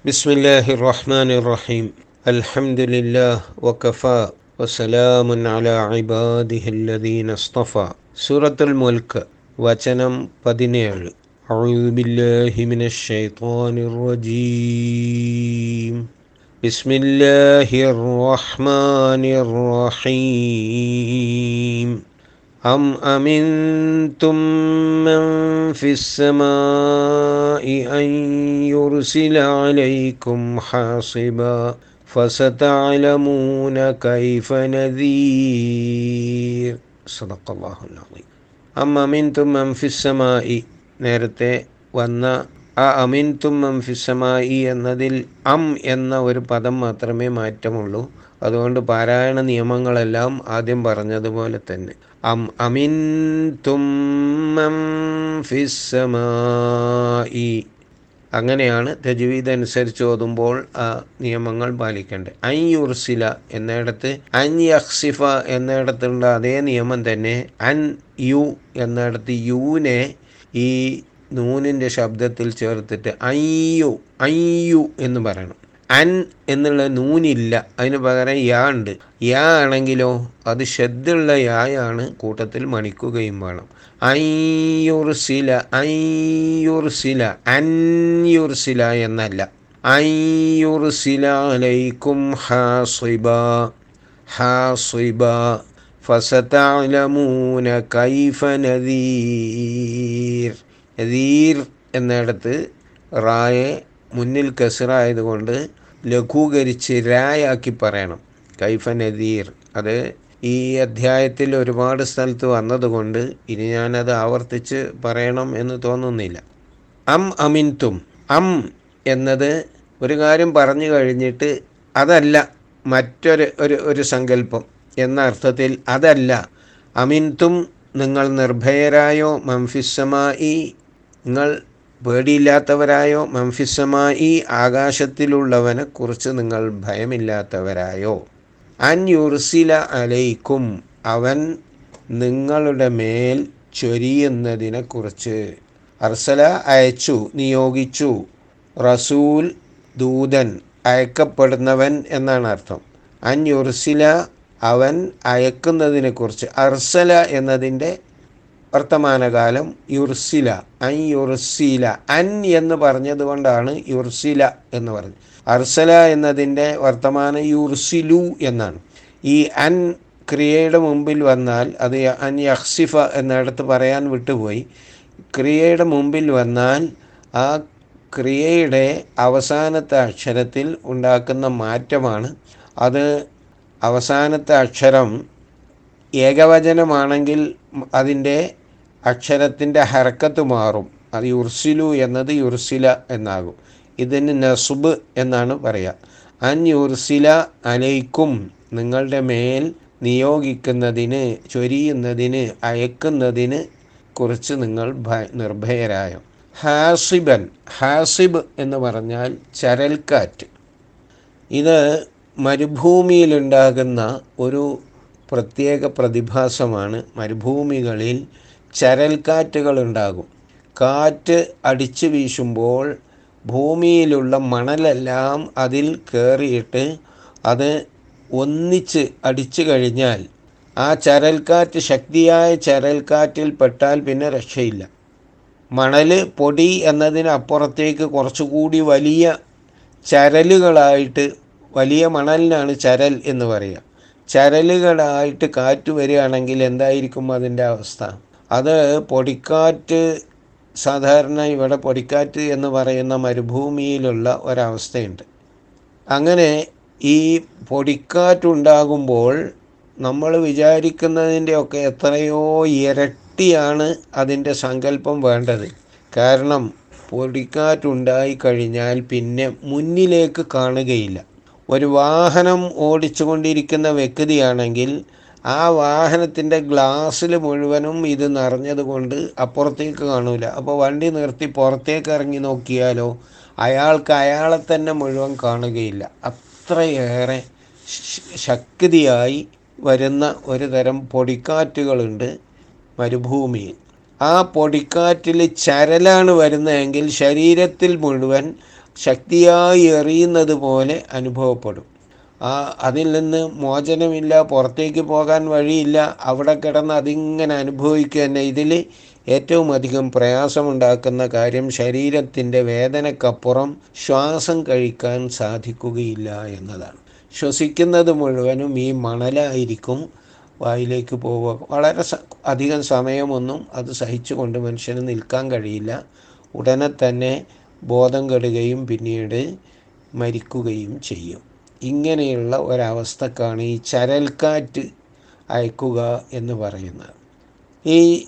بسم الله الرحمن الرحيم. الحمد لله وكفى وسلام على عباده الذين اصطفى. سورة الملك وتنم بدنيل أعوذ بالله من الشيطان الرجيم. بسم الله الرحمن الرحيم. أم أمنتم من في السماء أن يرسل عليكم حاصبا فستعلمون كيف نذير صدق الله العظيم أم أمنتم من في السماء നേരത്തെ വന്ന ആ അമിൻതും അംഫിസമായി എന്നതിൽ അം എന്ന ഒരു പദം മാത്രമേ മാറ്റമുള്ളൂ. അതുകൊണ്ട് പാരായണ നിയമങ്ങളെല്ലാം ആദ്യം പറഞ്ഞതുപോലെ തന്നെ. അം അമിൻ തുമ്മി അങ്ങനെയാണ് തജ്വീദ് അനുസരിച്ച് ഓതുമ്പോൾ ആ നിയമങ്ങൾ പാലിക്കേണ്ടത്. അൻ യുർസില എന്നിടത്ത് അൻ എന്നിടത്തുള്ള അതേ നിയമം തന്നെ അൻ യു എന്നിടത്ത് യുവിനെ ഈ നൂനിന്റെ ശബ്ദത്തിൽ ചേർത്തിട്ട് അയ്യു അയ്യു എന്ന് പറയണം. അൻ എന്നുള്ള നൂനില്ല. അതിന് പകരം യാ ഉണ്ട്. യാ ആണെങ്കിലോ അത് ശബ്ദമുള്ള യായാണ് കൂട്ടത്തിൽ മണിക്കുകയും വേണം. അയ്യുർസില അയ്യുർസില അൻയുർസില എന്നല്ല. അയ്യുർസില അലൈക്കും ഹാസിബ ഹാസിബ ഫസതഅലമൂന കൈഫ നദീർ. നദീർ എന്നിടത്ത് റായെ മുന്നിൽ കസറായതുകൊണ്ട് ലഘൂകരിച്ച് രായാക്കി പറയണം. കൈഫ നദീർ അത് ഈ അധ്യായത്തിൽ ഒരുപാട് സ്ഥലത്ത് വന്നതുകൊണ്ട് ഇനി ഞാനത് ആവർത്തിച്ച് പറയണം എന്ന് തോന്നുന്നില്ല. അം അമിൻതും. അം എന്നത് ഒരു കാര്യം പറഞ്ഞു കഴിഞ്ഞിട്ട് അതല്ല മറ്റൊരു ഒരു ഒരു സങ്കല്പം എന്ന അർത്ഥത്തിൽ അതല്ല. അമിൻതും നിങ്ങൾ നിർഭയരായോ? മംഫിസമായി നിങ്ങൾ പേടിയില്ലാത്തവരായോ മംഫിസമായി ആകാശത്തിലുള്ളവനെ കുറിച്ച് നിങ്ങൾ ഭയമില്ലാത്തവരായോ. അൻ യുർസില അലൈക്കും അവൻ നിങ്ങളുടെ മേൽ ചൊരിയുന്നതിനെക്കുറിച്ച് അർസല അയച്ചു നിയോഗിച്ചു. റസൂൽ ദൂതൻ അയക്കപ്പെടുന്നവൻ എന്നാണ് അർത്ഥം. അൻ യുർസില അവൻ അയക്കുന്നതിനെക്കുറിച്ച് അർസല എന്നതിന്റെ വർത്തമാനകാലം യുർസില അൻ യുർസില അൻ എന്ന് പറഞ്ഞത് കൊണ്ടാണ് യുർസില എന്ന് പറഞ്ഞു അർസല എന്നതിന്റെ വർത്തമാന യുർസിലു എന്നാണ്. ഈ അൻ ക്രിയയുടെ മുമ്പിൽ വന്നാൽ അത് അൻ യഹ്സിഫ എന്നിടത്ത് പറയാൻ വിട്ടുപോയി. ക്രിയയുടെ മുമ്പിൽ വന്നാൽ ആ ക്രിയയുടെ അവസാനത്തെ അക്ഷരത്തിൽ ഉണ്ടാക്കുന്ന മാറ്റമാണ്. അത് അവസാനത്തെ അക്ഷരം ഏകവചനമാണെങ്കിൽ അതിന്റെ അക്ഷരത്തിന്റെ ഹരക്കത്ത് മാറും. അത് യുർസിലു എന്നത് യുർസില എന്നാകും. ഇതിന് നസുബ് എന്നാണ് പറയുക അൻ യുർസില അലൈക്കും നിങ്ങളുടെ മേൽ നിയോഗിക്കുന്നതിന് ചൊരിയുന്നതിന് അയക്കുന്നതിന് കുറിച്ച് നിങ്ങൾ നിർഭയരായ? ഹാസിബൻ ഹാസിബ് എന്ന് പറഞ്ഞാൽ ചരൽക്കാറ്റ്. ഇത് മരുഭൂമിയിലുണ്ടാകുന്ന ഒരു പ്രത്യേക പ്രതിഭാസമാണ് മരുഭൂമികളിൽ ചരൽക്കാറ്റുകൾ ഉണ്ടാകും കാറ്റ് അടിച്ചു വീശുമ്പോൾ ഭൂമിയിലുള്ള മണലെല്ലാം അതിൽ കയറിയിട്ട് അത് ഒന്നിച്ച് അടിച്ചു കഴിഞ്ഞാൽ ആ ചരൽക്കാറ്റ് ശക്തിയായ ചരൽക്കാറ്റിൽ പെട്ടാൽ പിന്നെ രക്ഷയില്ല. മണൽ പൊടി എന്നതിനപ്പുറത്തേക്ക് കുറച്ചുകൂടി വലിയ ചരലുകളായിട്ട് വലിയ മണലിനാണ് ചരൽ എന്ന് പറയുക. ചരലുകളായിട്ട് കാറ്റ് വരികയാണെങ്കിൽ എന്തായിരിക്കും അതിന്റെ അവസ്ഥ? അത് പൊടിക്കാറ്റ് സാധാരണ ഇവിടെ പൊടിക്കാറ്റ് എന്ന് പറയുന്ന മരുഭൂമിയിലുള്ള ഒരവസ്ഥയുണ്ട്. അങ്ങനെ ഈ പൊടിക്കാറ്റുണ്ടാകുമ്പോൾ നമ്മൾ വിചാരിക്കുന്നതിന്റെയൊക്കെ എത്രയോ ഇരട്ടിയാണ് അതിന്റെ സങ്കല്പം വേണ്ടത്. കാരണം പൊടിക്കാറ്റുണ്ടായി കഴിഞ്ഞാൽ പിന്നെ മുന്നിലേക്ക് കാണുകയില്ല. ഒരു വാഹനം ഓടിച്ചുകൊണ്ടിരിക്കുന്ന വ്യക്തിയാണെങ്കിൽ ആ വാഹനത്തിന്റെ ഗ്ലാസ്സിൽ മുഴുവനും ഇത് നിറഞ്ഞതുകൊണ്ട് അപ്പുറത്തേക്ക് കാണൂല. അപ്പോൾ വണ്ടി നിർത്തി പുറത്തേക്ക് ഇറങ്ങി നോക്കിയാലോ അയാൾക്ക് അയാളെ തന്നെ മുഴുവൻ കാണുകയില്ല. അത്രയേറെ ശക്തിയായി വരുന്ന ഒരു തരം പൊടിക്കാറ്റുകളുണ്ട് മരുഭൂമിയിൽ. ആ പൊടിക്കാറ്റിൽ ചരലാണ് വരുന്നതെങ്കിൽ ശരീരത്തിൽ മുഴുവൻ ശക്തിയായി എറിയുന്നത് പോലെ അനുഭവപ്പെടും. ആ അതിൽ നിന്ന് മോചനമില്ല പുറത്തേക്ക് പോകാൻ വഴിയില്ല അവിടെ കിടന്ന് അതിങ്ങനെ അനുഭവിക്കുക തന്നെ. ഇതിൽ ഏറ്റവും അധികം പ്രയാസമുണ്ടാക്കുന്ന കാര്യം ശരീരത്തിന്റെ വേദനക്കപ്പുറം ശ്വാസം കഴിക്കാൻ സാധിക്കുകയില്ല എന്നതാണ്. ശ്വസിക്കുന്നത് മുഴുവനും ഈ മണലായിരിക്കും വായിലേക്ക് പോവുക. വളരെ അധികം സമയമൊന്നും അത് സഹിച്ചുകൊണ്ട് മനുഷ്യന് നിൽക്കാൻ കഴിയില്ല. ഉടനെ തന്നെ ബോധം കെടുകയും പിന്നീട് മരിക്കുകയും ചെയ്യും. ഇങ്ങനെയുള്ള ഒരവസ്ഥക്കാണ് ഈ ചരൽക്കാറ്റ് അയക്കുക എന്ന് പറയുന്നത്. ഈ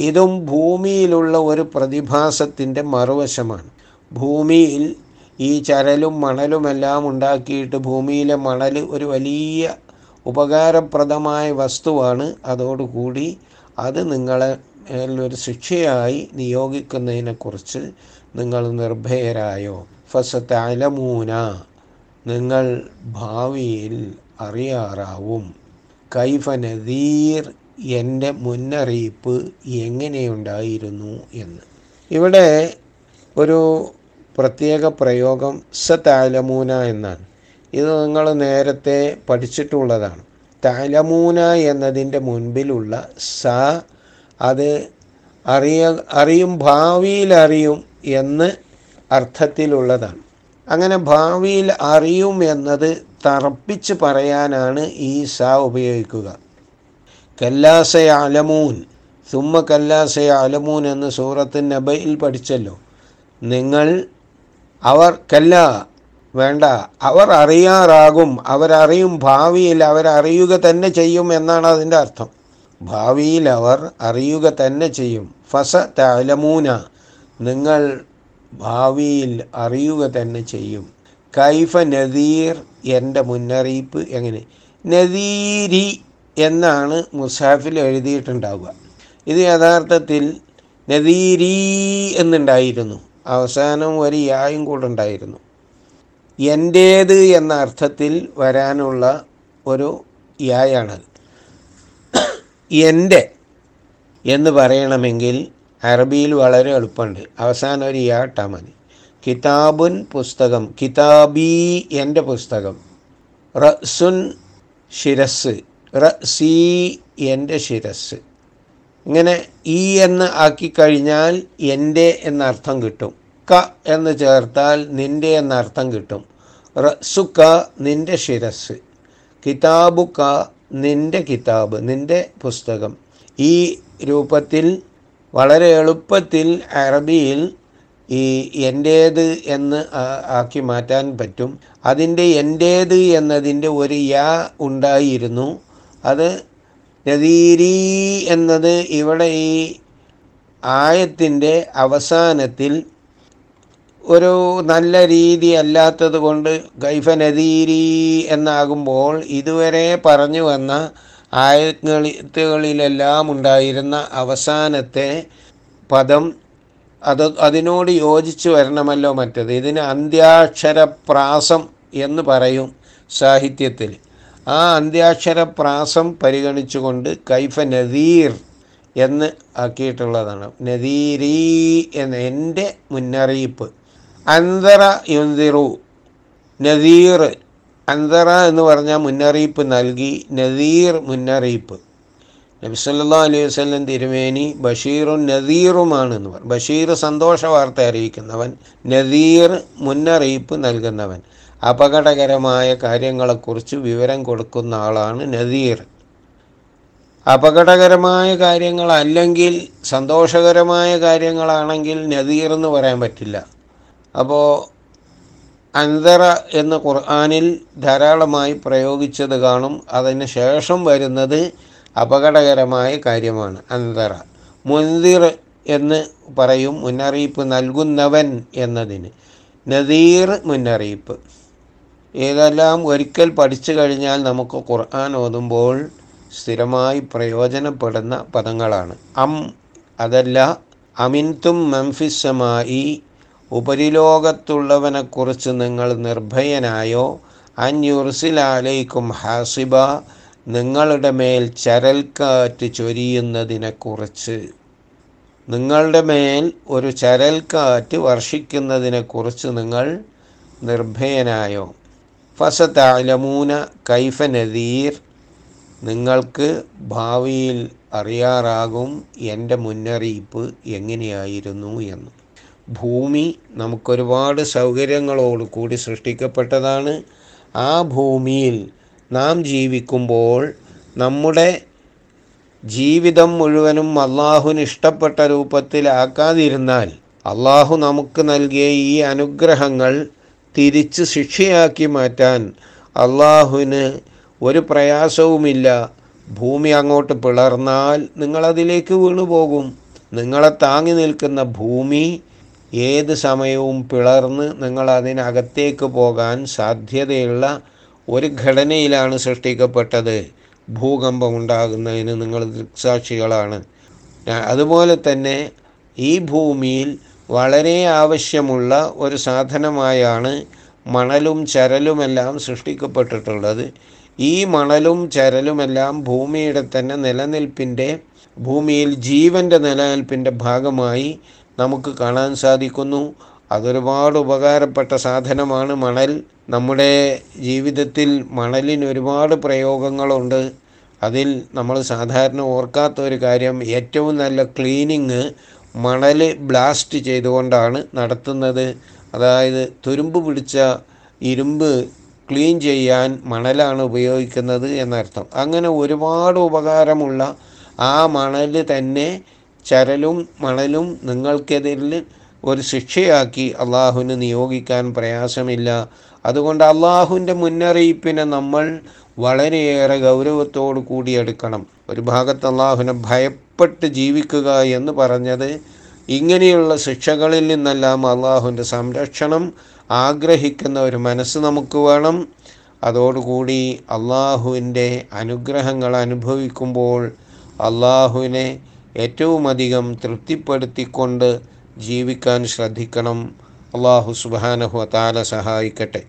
ഇതും ഭൂമിയിലുള്ള ഒരു പ്രതിഭാസത്തിന്റെ മറുവശമാണ്. ഭൂമിയിൽ ഈ ചരലും മണലുമെല്ലാം ഉണ്ടാക്കിയിട്ട് ഭൂമിയിലെ മണൽ ഒരു വലിയ ഉപകാരപ്രദമായ വസ്തുവാണ്. അതോടുകൂടി അത് നിങ്ങളെ ഒരു ശിക്ഷയായി നിയോഗിക്കുന്നതിനെക്കുറിച്ച് നിങ്ങൾ നിർഭയരായോ? ഫസത്ത് അലമൂന നിങ്ങൾ ഭാവിയിൽ അറിയാറാവും. കൈഫ നദീർ എന്റെ മുന്നറിയിപ്പ് എങ്ങനെയുണ്ടായിരുന്നു എന്ന്. ഇവിടെ ഒരു പ്രത്യേക പ്രയോഗം സ താലമൂന എന്നാണ്. ഇത് നിങ്ങൾ നേരത്തെ പഠിച്ചിട്ടുള്ളതാണ്. താലമൂന എന്നതിന്റെ മുൻപിലുള്ള സ അത് അറിയ അറിയും ഭാവിയിൽ അറിയും എന്ന് അർത്ഥത്തിലുള്ളതാണ്. അങ്ങനെ ഭാവിയിൽ അറിയും എന്നത് തറപ്പിച്ച് പറയാനാണ് ഈ സ ഉപയോഗിക്കുക. കല്ലാസയ അലമൂൻ സുമ്മ കല്ലാസയ അലമൂൻ എന്ന് സൂറത്ത് നബയിൽ പഠിച്ചല്ലോ. നിങ്ങൾ അവർ കല്ല വേണ്ട അവർ അറിയാറാകും അവരറിയും ഭാവിയിൽ അവരറിയുക തന്നെ ചെയ്യും എന്നാണ് അതിന്റെ അർത്ഥം. ഭാവിയിൽ അവർ അറിയുക തന്നെ ചെയ്യും. ഫസ തലമൂന നിങ്ങൾ ഭാവിയിൽ അറിയുക തന്നെ ചെയ്യും. കൈഫ നദീർ എന്റെ മുന്നറിയിപ്പ് എങ്ങനെ? നദീരി എന്നാണ് മുസാഫിൽ എഴുതിയിട്ടുണ്ടാവുക. ഇത് യഥാർത്ഥത്തിൽ നദീരീ എന്നുണ്ടായിരുന്നു. അവസാനം ഒരു യായും കൂടെ ഉണ്ടായിരുന്നു. എന്റേത് എന്ന അർത്ഥത്തിൽ വരാനുള്ള ഒരു യായാണത് എന്റെ എന്ന് പറയണമെങ്കിൽ അറബിയിൽ വളരെ എളുപ്പമുണ്ട്. അവസാനം ഒരു യാ ഇട്ടാൽ മതി. കിതാബുൻ പുസ്തകം കിതാബി എന്റെ പുസ്തകം. റസുൻ ശിരസ് റസി എന്റെ ശിരസ്. ഇങ്ങനെ ഈ എന്ന് ആക്കിക്കഴിഞ്ഞാൽ എന്റെ എന്നർത്ഥം കിട്ടും. ക എന്ന് ചേർത്താൽ നിന്റെ എന്നർത്ഥം കിട്ടും. റസുക്ക നിന്റെ ശിരസ്. കിതാബുക്ക നിന്റെ കിതാബ് നിന്റെ പുസ്തകം. ഈ രൂപത്തിൽ വളരെ എളുപ്പത്തിൽ അറബിയിൽ ഈ എന്റേത് എന്ന് ആക്കി മാറ്റാൻ പറ്റും. അതിന്റെ എന്റേത് എന്നതിന്റെ ഒരു യാ ഉണ്ടായിരുന്നു. അത് നദീരി എന്നത് ഇവിടെ ഈ ആയത്തിന്റെ അവസാനത്തിൽ ഒരു നല്ല രീതി അല്ലാത്തത് കൊണ്ട് ഗൈഫ നദീരി എന്നാകുമ്പോൾ ഇതുവരെ പറഞ്ഞു വന്ന ആയത്തുകളിലെല്ലാം ഉണ്ടായിരുന്ന അവസാനത്തെ പദം അത് അതിനോട് യോജിച്ച് വരണമല്ലോ മറ്റത്. ഇതിന് അന്ത്യാക്ഷരപ്രാസം എന്ന് പറയും സാഹിത്യത്തിൽ. ആ അന്ത്യാക്ഷരപ്രാസം പരിഗണിച്ചുകൊണ്ട് കൈഫ നദീർ എന്ന് ആക്കിയിട്ടുള്ളതാണ്. നദീരീ എന്ന എന്റെ മുന്നറിയിപ്പ്. അന്തറ യുന്തിറു നദീർ അന്തറ എന്ന് പറഞ്ഞാൽ മുന്നറിയിപ്പ് നൽകി നദീർ മുന്നറിയിപ്പ്. നബിസല്ലാ അലൈഹി വസ്ലം തിരുമേനി ബഷീറും നദീറുമാണ് എന്ന് പറഞ്ഞു. ബഷീർ സന്തോഷ വാർത്ത അറിയിക്കുന്നവൻ നദീർ മുന്നറിയിപ്പ് നൽകുന്നവൻ. അപകടകരമായ കാര്യങ്ങളെക്കുറിച്ച് വിവരം കൊടുക്കുന്ന ആളാണ് നദീർ. അപകടകരമായ കാര്യങ്ങളല്ലെങ്കിൽ സന്തോഷകരമായ കാര്യങ്ങളാണെങ്കിൽ നദീർ എന്ന് പറയാൻ പറ്റില്ല. അപ്പോൾ അന്തറ എന്ന ഖുർആാനിൽ ധാരാളമായി പ്രയോഗിച്ചത് കാണും. അതിന് ശേഷം വരുന്നത് അപകടകരമായ കാര്യമാണ്. അന്തറ മുൻതിർ എന്ന് പറയും. മുന്നറിയിപ്പ് നൽകുന്നവൻ എന്നതിന്. നദീർ മുന്നറിയിപ്പ്. ഇതെല്ലാം ഒരിക്കൽ പഠിച്ചു കഴിഞ്ഞാൽ നമുക്ക് ഖുർആൻ ഓതുമ്പോൾ സ്ഥിരമായി പ്രയോജനപ്പെടുന്ന പദങ്ങളാണ്. അം അതല്ല അമിൻതും മംഫിസമായി ഉപരിലോകത്തുള്ളവനെക്കുറിച്ച് നിങ്ങൾ നിർഭയനായോ? അന്യുർസിലാലേക്കും ഹാസിബ നിങ്ങളുടെ മേൽ ചരൽക്കാറ്റ് ചൊരിയുന്നതിനെക്കുറിച്ച്. നിങ്ങളുടെ മേൽ ഒരു ചരൽക്കാറ്റ് വർഷിക്കുന്നതിനെക്കുറിച്ച് നിങ്ങൾ നിർഭയനായോ? ഫസതലമൂന കൈഫ നദീർ നിങ്ങൾക്ക് ഭാവിയിൽ അറിയാറാകും എന്റെ മുന്നറിയിപ്പ് എങ്ങനെയായിരുന്നു എന്ന്. ഭൂമി നമുക്കൊരുപാട് സൗകര്യങ്ങളോട് കൂടി സൃഷ്ടിക്കപ്പെട്ടതാണ്. ആ ഭൂമിയിൽ നാം ജീവിക്കുമ്പോൾ നമ്മുടെ ജീവിതം മുഴുവനും അള്ളാഹുവിന് ഇഷ്ടപ്പെട്ട രൂപത്തിലാക്കാതിരുന്നാൽ അള്ളാഹു നമുക്ക് നൽകിയ ഈ അനുഗ്രഹങ്ങൾ തിരിച്ച് ശിക്ഷയാക്കി മാറ്റാൻ അള്ളാഹുവിന് ഒരു പ്രയാസവുമില്ല. ഭൂമി അങ്ങോട്ട് പിളർന്നാൽ നിങ്ങളതിലേക്ക് വീണുപോകും. നിങ്ങളെ താങ്ങി നിൽക്കുന്ന ഭൂമി ഏത് സമയവും പിളർന്ന് നിങ്ങൾ അതിനകത്തേക്ക് പോകാൻ സാധ്യതയുള്ള ഒരു ഘടനയിലാണ് സൃഷ്ടിക്കപ്പെട്ടത്. ഭൂകമ്പം ഉണ്ടാകുന്നതിന് നിങ്ങൾ ദൃക്സാക്ഷികളാണ്. അതുപോലെ തന്നെ ഈ ഭൂമിയിൽ വളരെ ആവശ്യമുള്ള ഒരു സാധനമായാണ് മണലും ചരലുമെല്ലാം സൃഷ്ടിക്കപ്പെട്ടിട്ടുള്ളത്. ഈ മണലും ചരലുമെല്ലാം ഭൂമിയുടെ തന്നെ നിലനിൽപ്പിന്റെ ഭൂമിയിൽ ജീവന്റെ നിലനിൽപ്പിന്റെ ഭാഗമായി നമുക്ക് കാണാൻ സാധിക്കുന്നു. അതൊരുപാട് ഉപകാരപ്പെട്ട സാധനമാണ് മണൽ. നമ്മുടെ ജീവിതത്തിൽ മണലിന് ഒരുപാട് പ്രയോഗങ്ങളുണ്ട്. അതിൽ നമ്മൾ സാധാരണ ഓർക്കാത്ത ഒരു കാര്യം ഏറ്റവും നല്ല ക്ലീനിങ് മണൽ ബ്ലാസ്റ്റ് ചെയ്തുകൊണ്ടാണ് നടത്തുന്നത്. അതായത് തുരുമ്പ് പിടിച്ച ഇരുമ്പ് ക്ലീൻ ചെയ്യാൻ മണലാണ് ഉപയോഗിക്കുന്നത് എന്നർത്ഥം. അങ്ങനെ ഒരുപാട് ഉപകാരമുള്ള ആ മണൽ തന്നെ ചരലും മണലും നിങ്ങൾക്കെതിരിൽ ഒരു ശിക്ഷയാക്കി അള്ളാഹുവിന് നിയോഗിക്കാൻ പ്രയാസമില്ല. അതുകൊണ്ട് അള്ളാഹുവിന്റെ മുന്നറിയിപ്പിനെ നമ്മൾ വളരെയേറെ ഗൗരവത്തോടു കൂടി എടുക്കണം. ഒരു ഭാഗത്ത് അള്ളാഹുവിനെ ഭയപ്പെട്ട് ജീവിക്കുക എന്ന് പറഞ്ഞത് ഇങ്ങനെയുള്ള ശിക്ഷകളിൽ നിന്നെല്ലാം അള്ളാഹുവിന്റെ സംരക്ഷണം ആഗ്രഹിക്കുന്ന ഒരു മനസ്സ് നമുക്ക് വേണം. അതോടുകൂടി അള്ളാഹുവിന്റെ അനുഗ്രഹങ്ങൾ അനുഭവിക്കുമ്പോൾ അള്ളാഹുവിനെ ഏറ്റവും അധികം തൃപ്തിപ്പെടുത്തിക്കൊണ്ട് ജീവിക്കാൻ ശ്രദ്ധിക്കണം. അള്ളാഹു സുബാനഹു താല സഹായിക്കട്ടെ.